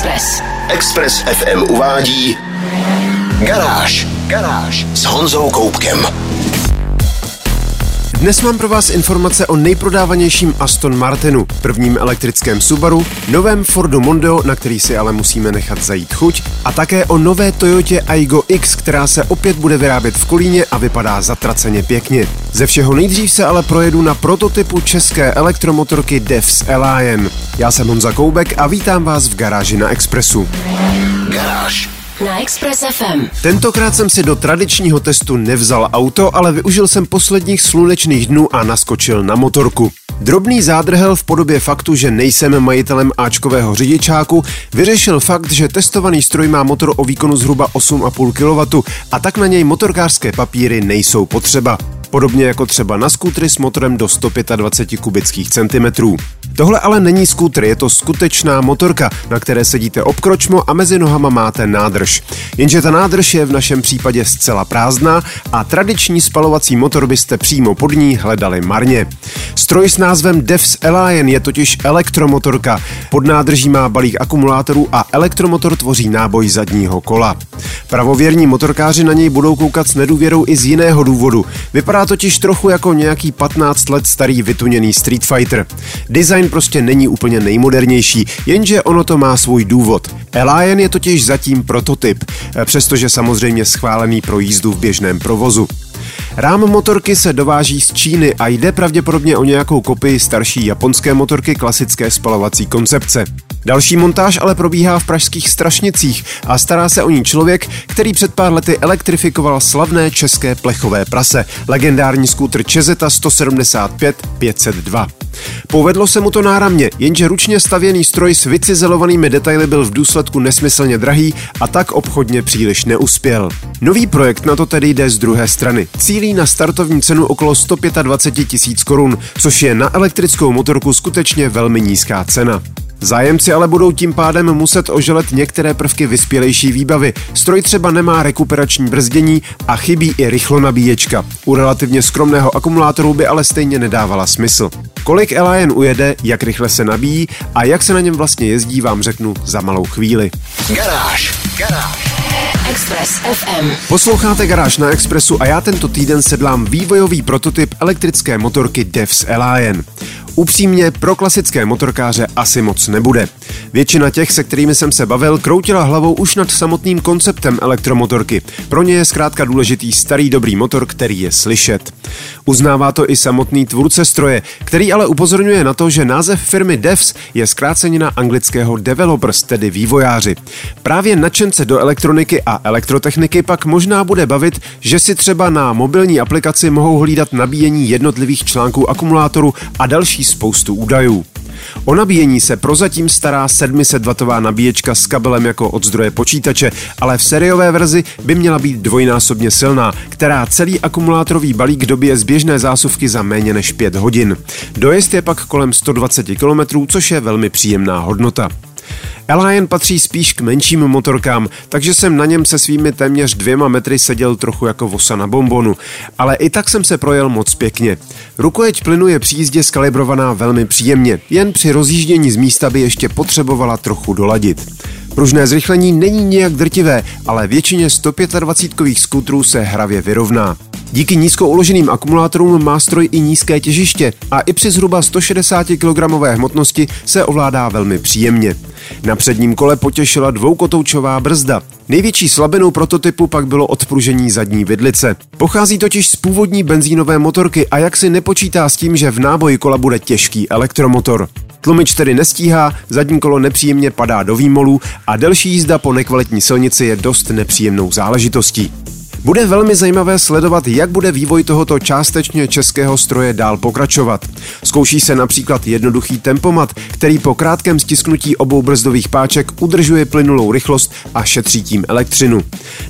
Express. Express FM uvádí Garáž. Garáž s Honzou Koupkem. Dnes mám pro vás informace o nejprodávanějším Aston Martinu, prvním elektrickém Subaru, novém Fordu Mondeo, na který si ale musíme nechat zajít chuť, a také o nové Toyotě Aygo X, která se opět bude vyrábět v Kolíně a vypadá zatraceně pěkně. Ze všeho nejdřív se ale projedu na prototypu české elektromotorky Devs Lion. Já jsem Honza Koubek a vítám vás v garáži na Expressu. Garáž. Na Express FM. Tentokrát jsem si do tradičního testu nevzal auto, ale využil jsem posledních slunečných dnů a naskočil na motorku. Drobný zádrhel v podobě faktu, že nejsem majitelem Ačkového řidičáku, vyřešil fakt, že testovaný stroj má motor o výkonu zhruba 8,5 kW a tak na něj motorkářské papíry nejsou potřeba. Podobně jako třeba na skútry s motorem do 125 kubických centimetrů. Tohle ale není skútr, je to skutečná motorka, na které sedíte obkročmo a mezi nohama máte nádrž. Jenže ta nádrž je v našem případě zcela prázdná a tradiční spalovací motor byste přímo pod ní hledali marně. Stroj s názvem Devs Lion je totiž elektromotorka. Pod nádrží má balík akumulátorů a elektromotor tvoří náboj zadního kola. Pravověrní motorkáři na něj budou koukat s nedůvěrou i z jiného důvodu. Vypadá totiž trochu jako nějaký 15 let starý vytuněný Street Fighter. Design prostě není úplně nejmodernější, jenže ono to má svůj důvod. Lion je totiž zatím prototyp, přestože samozřejmě schválený pro jízdu v běžném provozu. Rám motorky se dováží z Číny a jde pravděpodobně o nějakou kopii starší japonské motorky klasické spalovací koncepce. Další montáž ale probíhá v pražských Strašnicích a stará se o ní člověk, který před pár lety elektrifikoval slavné české plechové prase, legendární skútr Čezeta 175 502. Povedlo se mu to náramně, jenže ručně stavěný stroj s vycizelovanými detaily byl v důsledku nesmyslně drahý a tak obchodně příliš neuspěl. Nový projekt na to tedy jde z druhé strany. Cílí na startovní cenu okolo 125 tisíc korun, což je na elektrickou motorku skutečně velmi nízká cena. Zájemci ale budou tím pádem muset oželet některé prvky vyspělejší výbavy. Stroj třeba nemá rekuperační brzdění a chybí i rychlonabíječka. U relativně skromného akumulátoru by ale stejně nedávala smysl. Kolik Elion ujede, jak rychle se nabíjí a jak se na něm vlastně jezdí, vám řeknu za malou chvíli. Garáž. Garáž. Express FM. Posloucháte Garáž na Expressu a já tento týden sedlám vývojový prototyp elektrické motorky Devs Lion. Upřímně, pro klasické motorkáře asi moc nebude. Většina těch, se kterými jsem se bavil, kroutila hlavou už nad samotným konceptem elektromotorky. Pro ně je zkrátka důležitý starý dobrý motor, který je slyšet. Uznává to i samotný tvůrce stroje, který ale upozorňuje na to, že název firmy Devs je zkrácenina anglického developers, tedy vývojáři. Právě nadšence do elektroniky a elektrotechniky pak možná bude bavit, že si třeba na mobilní aplikaci mohou hlídat nabíjení jednotlivých článků akumulátoru a další spoustu údajů. O nabíjení se prozatím stará 700W nabíječka s kabelem jako od zdroje počítače, ale v seriové verzi by měla být dvojnásobně silná, která celý akumulátorový balík dobije z běžné zásuvky za méně než 5 hodin. Dojezd je pak kolem 120 km, což je velmi příjemná hodnota. Lion patří spíš k menším motorkám, takže jsem na něm se svými téměř dvěma metry seděl trochu jako vosa na bombonu, ale i tak jsem se projel moc pěkně. Rukojeť plynu je při jízdě skalibrovaná velmi příjemně, jen při rozjíždění z místa by ještě potřebovala trochu doladit. Pružné zrychlení není nijak drtivé, ale většině 125kových skutrů se hravě vyrovná. Díky nízko uloženým akumulátorům má stroj i nízké těžiště a i při zhruba 160 kg hmotnosti se ovládá velmi příjemně. Na předním kole potěšila dvoukotoučová brzda. Největší slabinou prototypu pak bylo odpružení zadní vidlice. Pochází totiž z původní benzínové motorky a jak si nepočítá s tím, že v náboji kola bude těžký elektromotor. Tlumič tedy nestíhá, zadní kolo nepříjemně padá do výmolů a delší jízda po nekvalitní silnici je dost nepříjemnou záležitostí. Bude velmi zajímavé sledovat, jak bude vývoj tohoto částečně českého stroje dál pokračovat. Zkouší se například jednoduchý tempomat, který po krátkém stisknutí obou brzdových páček udržuje plynulou rychlost a šetří tím elektřinu.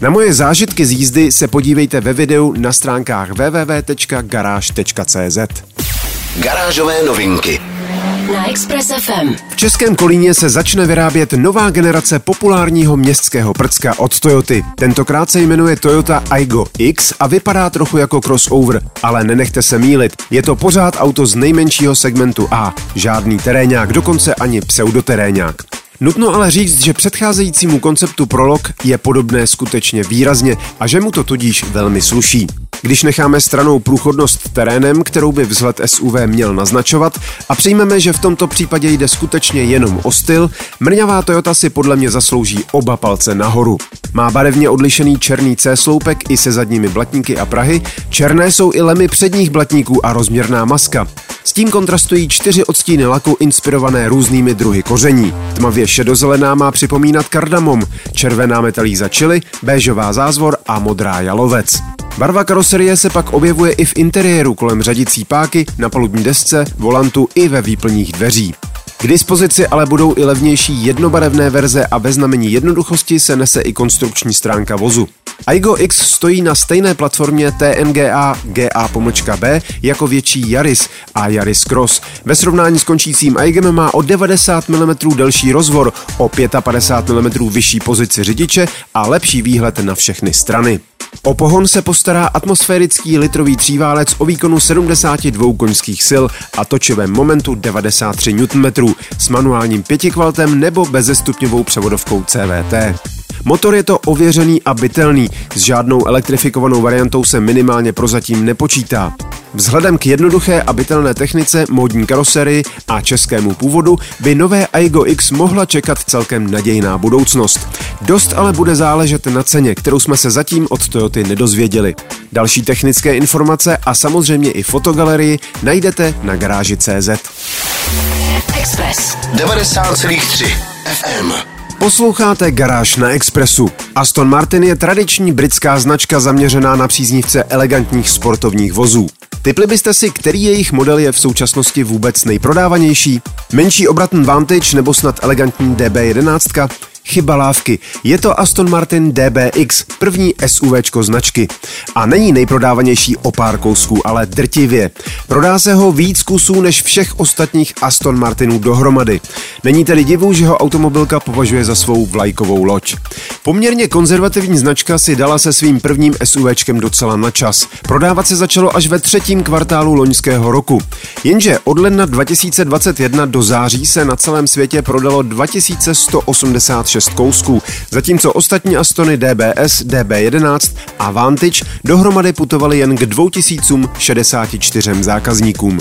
Na moje zážitky z jízdy se podívejte ve videu na stránkách www.garage.cz. Garážové novinky. Na Express FM. V Českém Kolíně se začne vyrábět nová generace populárního městského prcka od Toyoty. Tentokrát se jmenuje Toyota Aygo X a vypadá trochu jako crossover, ale nenechte se mílit, je to pořád auto z nejmenšího segmentu A, žádný terénák, dokonce ani pseudoterénák. Nutno ale říct, že předcházejícímu konceptu Prolog je podobné skutečně výrazně a že mu to tudíž velmi sluší. Když necháme stranou průchodnost terénem, kterou by vzhled SUV měl naznačovat a přijmeme, že v tomto případě jde skutečně jenom o styl, mrňavá Toyota si podle mě zaslouží oba palce nahoru. Má barevně odlišený černý C-sloupek i se zadními blatníky a prahy, černé jsou i lemy předních blatníků a rozměrná maska. Tím kontrastují čtyři odstíny laku inspirované různými druhy koření. Tmavě šedozelená má připomínat kardamom, červená metalíza čili, béžová zázvor a modrá jalovec. Barva karoserie se pak objevuje i v interiéru kolem řadicí páky, na palubní desce, volantu i ve výplních dveří. K dispozici ale budou i levnější jednobarevné verze a ve znamení jednoduchosti se nese i konstrukční stránka vozu. Aigo X stojí na stejné platformě TNGA GA-B jako větší Yaris a Yaris Cross. Ve srovnání s končícím Aigem má o 90 mm delší rozvor, o 55 mm vyšší pozici řidiče a lepší výhled na všechny strany. O pohon se postará atmosférický litrový tříválec o výkonu 72 koňských sil a točivém momentu 93 Nm s manuálním pětikvaltem nebo bezestupňovou převodovkou CVT. Motor je to ověřený a bytelný, s žádnou elektrifikovanou variantou se minimálně prozatím nepočítá. Vzhledem k jednoduché a bytelné technice, módní karoserii a českému původu by nové Aigo X mohla čekat celkem nadějná budoucnost. Dost ale bude záležet na ceně, kterou jsme se zatím od Toyoty nedozvěděli. Další technické informace a samozřejmě i fotogalerii najdete na garáži CZ. Express 90,3 FM. Posloucháte Garáž na Expressu. Aston Martin je tradiční britská značka zaměřená na příznivce elegantních sportovních vozů. Typli byste si, který jejich model je v současnosti vůbec nejprodávanější? Menší obratný Vantage nebo snad elegantní DB11? Chyba lávky. Je to Aston Martin DBX, první SUVčko značky. A není nejprodávanější o pár kousků, ale drtivě. Prodá se ho víc kusů než všech ostatních Aston Martinů dohromady. Není tedy divu, že ho automobilka považuje za svou vlajkovou loď. Poměrně konzervativní značka si dala se svým prvním SUVčkem docela na čas. Prodávat se začalo až ve třetím kvartálu loňského roku. Jenže od ledna 2021 do září se na celém světě prodalo 2186 6 kousků, zatímco ostatní Astony DBS, DB11 a Vantage dohromady putovaly jen k 2064 zákazníkům.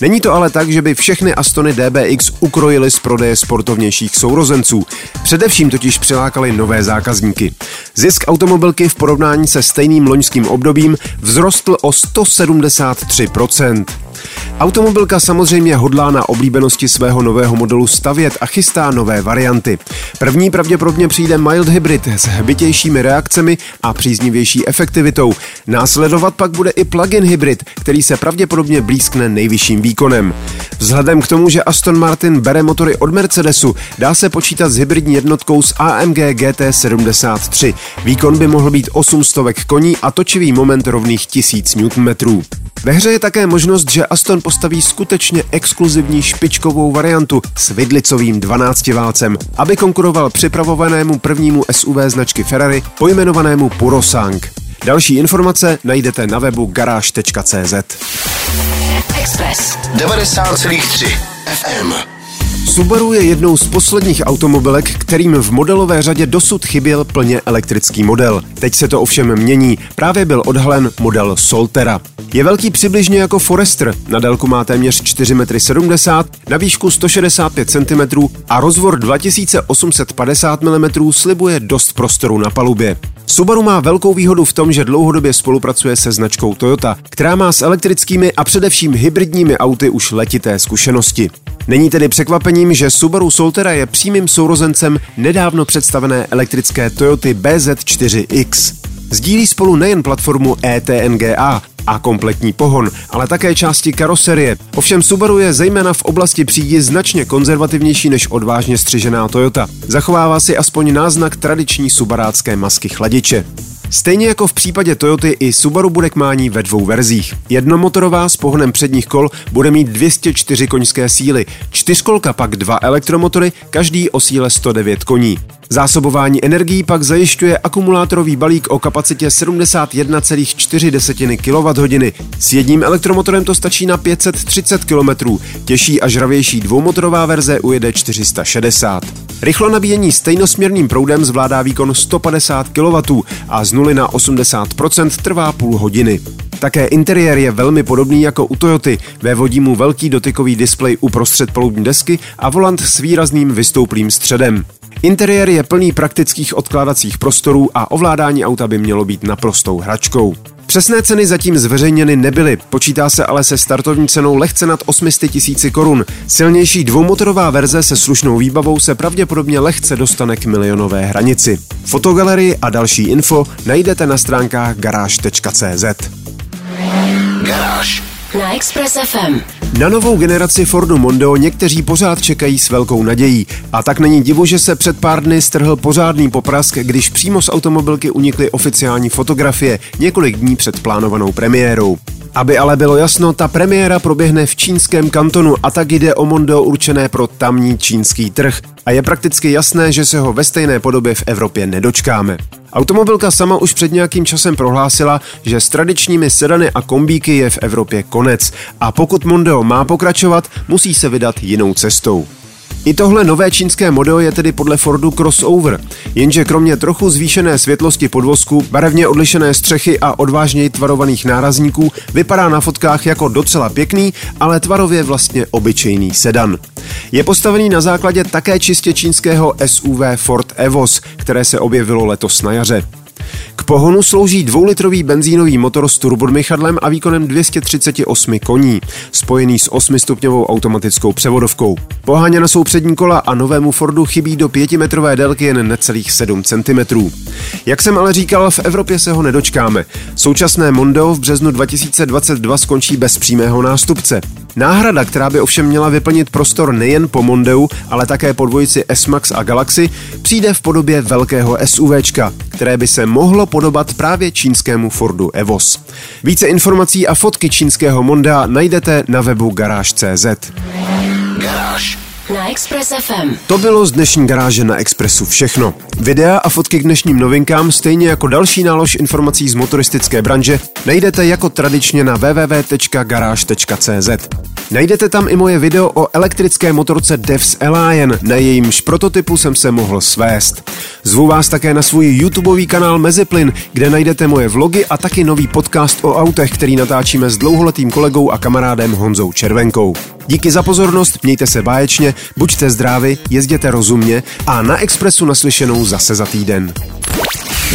Není to ale tak, že by všechny Astony DBX ukrojily z prodeje sportovnějších sourozenců. Především totiž přilákali nové zákazníky. Zisk automobilky v porovnání se stejným loňským obdobím vzrostl o 173%. Automobilka samozřejmě hodlá na oblíbenosti svého nového modelu stavět a chystá nové varianty. První pravděpodobně přijde mild hybrid s hbitějšími reakcemi a příznivější efektivitou. Následovat pak bude i plug-in hybrid, který se pravděpodobně blízkne nejvyšším výkonem. Vzhledem k tomu, že Aston Martin bere motory od Mercedesu, dá se počítat s hybridní jednotkou z AMG GT73. Výkon by mohl být 800 koní a točivý moment rovných 1000 Nm. Ve hře je také možnost, že Aston postaví skutečně exkluzivní špičkovou variantu s vidlicovým 12 válcem, aby konkuroval připravovanému prvnímu SUV značky Ferrari pojmenovanému Purosang. Další informace najdete na webu garáž.cz. Express 90,3 FM. Subaru je jednou z posledních automobilek, kterým v modelové řadě dosud chyběl plně elektrický model. Teď se to ovšem mění. Právě byl odhalen model Soltera. Je velký přibližně jako Forester, na délku má téměř 4,70 m, na výšku 165 cm a rozvor 2850 mm slibuje dost prostoru na palubě. Subaru má velkou výhodu v tom, že dlouhodobě spolupracuje se značkou Toyota, která má s elektrickými a především hybridními auty už letité zkušenosti. Není tedy překvapením, že Subaru Solterra je přímým sourozencem nedávno představené elektrické Toyoty BZ4X. Sdílí spolu nejen platformu ETNGA, a kompletní pohon, ale také části karoserie. Ovšem Subaru je zejména v oblasti přídi značně konzervativnější než odvážně střižená Toyota. Zachovává si aspoň náznak tradiční subarácké masky chladiče. Stejně jako v případě Toyoty i Subaru bude k mání ve dvou verzích. Jednomotorová s pohonem předních kol bude mít 204 koňské síly, čtyřkolka pak dva elektromotory, každý o síle 109 koní. Zásobování energií pak zajišťuje akumulátorový balík o kapacitě 71,4 kWh. S jedním elektromotorem to stačí na 530 km, těžší a žravější dvoumotorová verze ujede 460. Rychlo nabíjení stejnosměrným proudem zvládá výkon 150 kW a z 0 na 80% trvá půl hodiny. Také interiér je velmi podobný jako u Toyoty. Vévodí mu velký dotykový displej uprostřed palubní desky a volant s výrazným vystouplým středem. Interiér je plný praktických odkládacích prostorů a ovládání auta by mělo být naprostou hračkou. Přesné ceny zatím zveřejněny nebyly, počítá se ale se startovní cenou lehce nad 800 tisíci korun. Silnější dvoumotorová verze se slušnou výbavou se pravděpodobně lehce dostane k milionové hranici. Fotogalerii a další info najdete na stránkách garáž.cz. Garáž. Na Express FM. Na novou generaci Fordu Mondeo někteří pořád čekají s velkou nadějí. A tak není divu, že se před pár dny strhl pořádný poprask, když přímo z automobilky unikly oficiální fotografie několik dní před plánovanou premiérou. Aby ale bylo jasno, ta premiéra proběhne v čínském kantonu a tak jde o Mondeo určené pro tamní čínský trh. A je prakticky jasné, že se ho ve stejné podobě v Evropě nedočkáme. Automobilka sama už před nějakým časem prohlásila, že s tradičními sedany a kombíky je v Evropě konec a pokud Mondeo má pokračovat, musí se vydat jinou cestou. I tohle nové čínské model je tedy podle Fordu crossover, jenže kromě trochu zvýšené světlosti podvozku, barevně odlišené střechy a odvážněji tvarovaných nárazníků vypadá na fotkách jako docela pěkný, ale tvarově vlastně obyčejný sedan. Je postavený na základě také čistě čínského SUV Ford Evos, které se objevilo letos na jaře. Pohonu slouží dvoulitrový benzínový motor s turbodmychadlem a výkonem 238 koní, spojený s 8-stupňovou automatickou převodovkou. Poháněna jsou přední kola a novému Fordu chybí do 5-metrové délky jen necelých 7 cm. Jak jsem ale říkal, v Evropě se ho nedočkáme. Současné Mondeo v březnu 2022 skončí bez přímého nástupce. Náhrada, která by ovšem měla vyplnit prostor nejen po Mondeu, ale také po dvojici S-Max a Galaxy, přijde v podobě velkého SUVčka, které by se mohlo podobat právě čínskému Fordu Evos. Více informací a fotky čínského Monda najdete na webu garáž.cz. Garáž. Na Express FM. To bylo z dnešní garáže na Expressu všechno. Videa a fotky k dnešním novinkám, stejně jako další nálož informací z motoristické branže, najdete jako tradičně na www.garage.cz. Najdete tam i moje video o elektrické motorce Devs Elion, na jejímž prototypu jsem se mohl svést. Zvu vás také na svůj YouTubeový kanál Meziplyn, kde najdete moje vlogy a taky nový podcast o autech, který natáčíme s dlouholetým kolegou a kamarádem Honzou Červenkou. Díky za pozornost, mějte se báječně, buďte zdraví, jezděte rozumně a na Expressu naslyšenou zase za týden.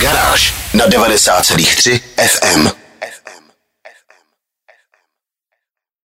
Garáž na 90,3 FM.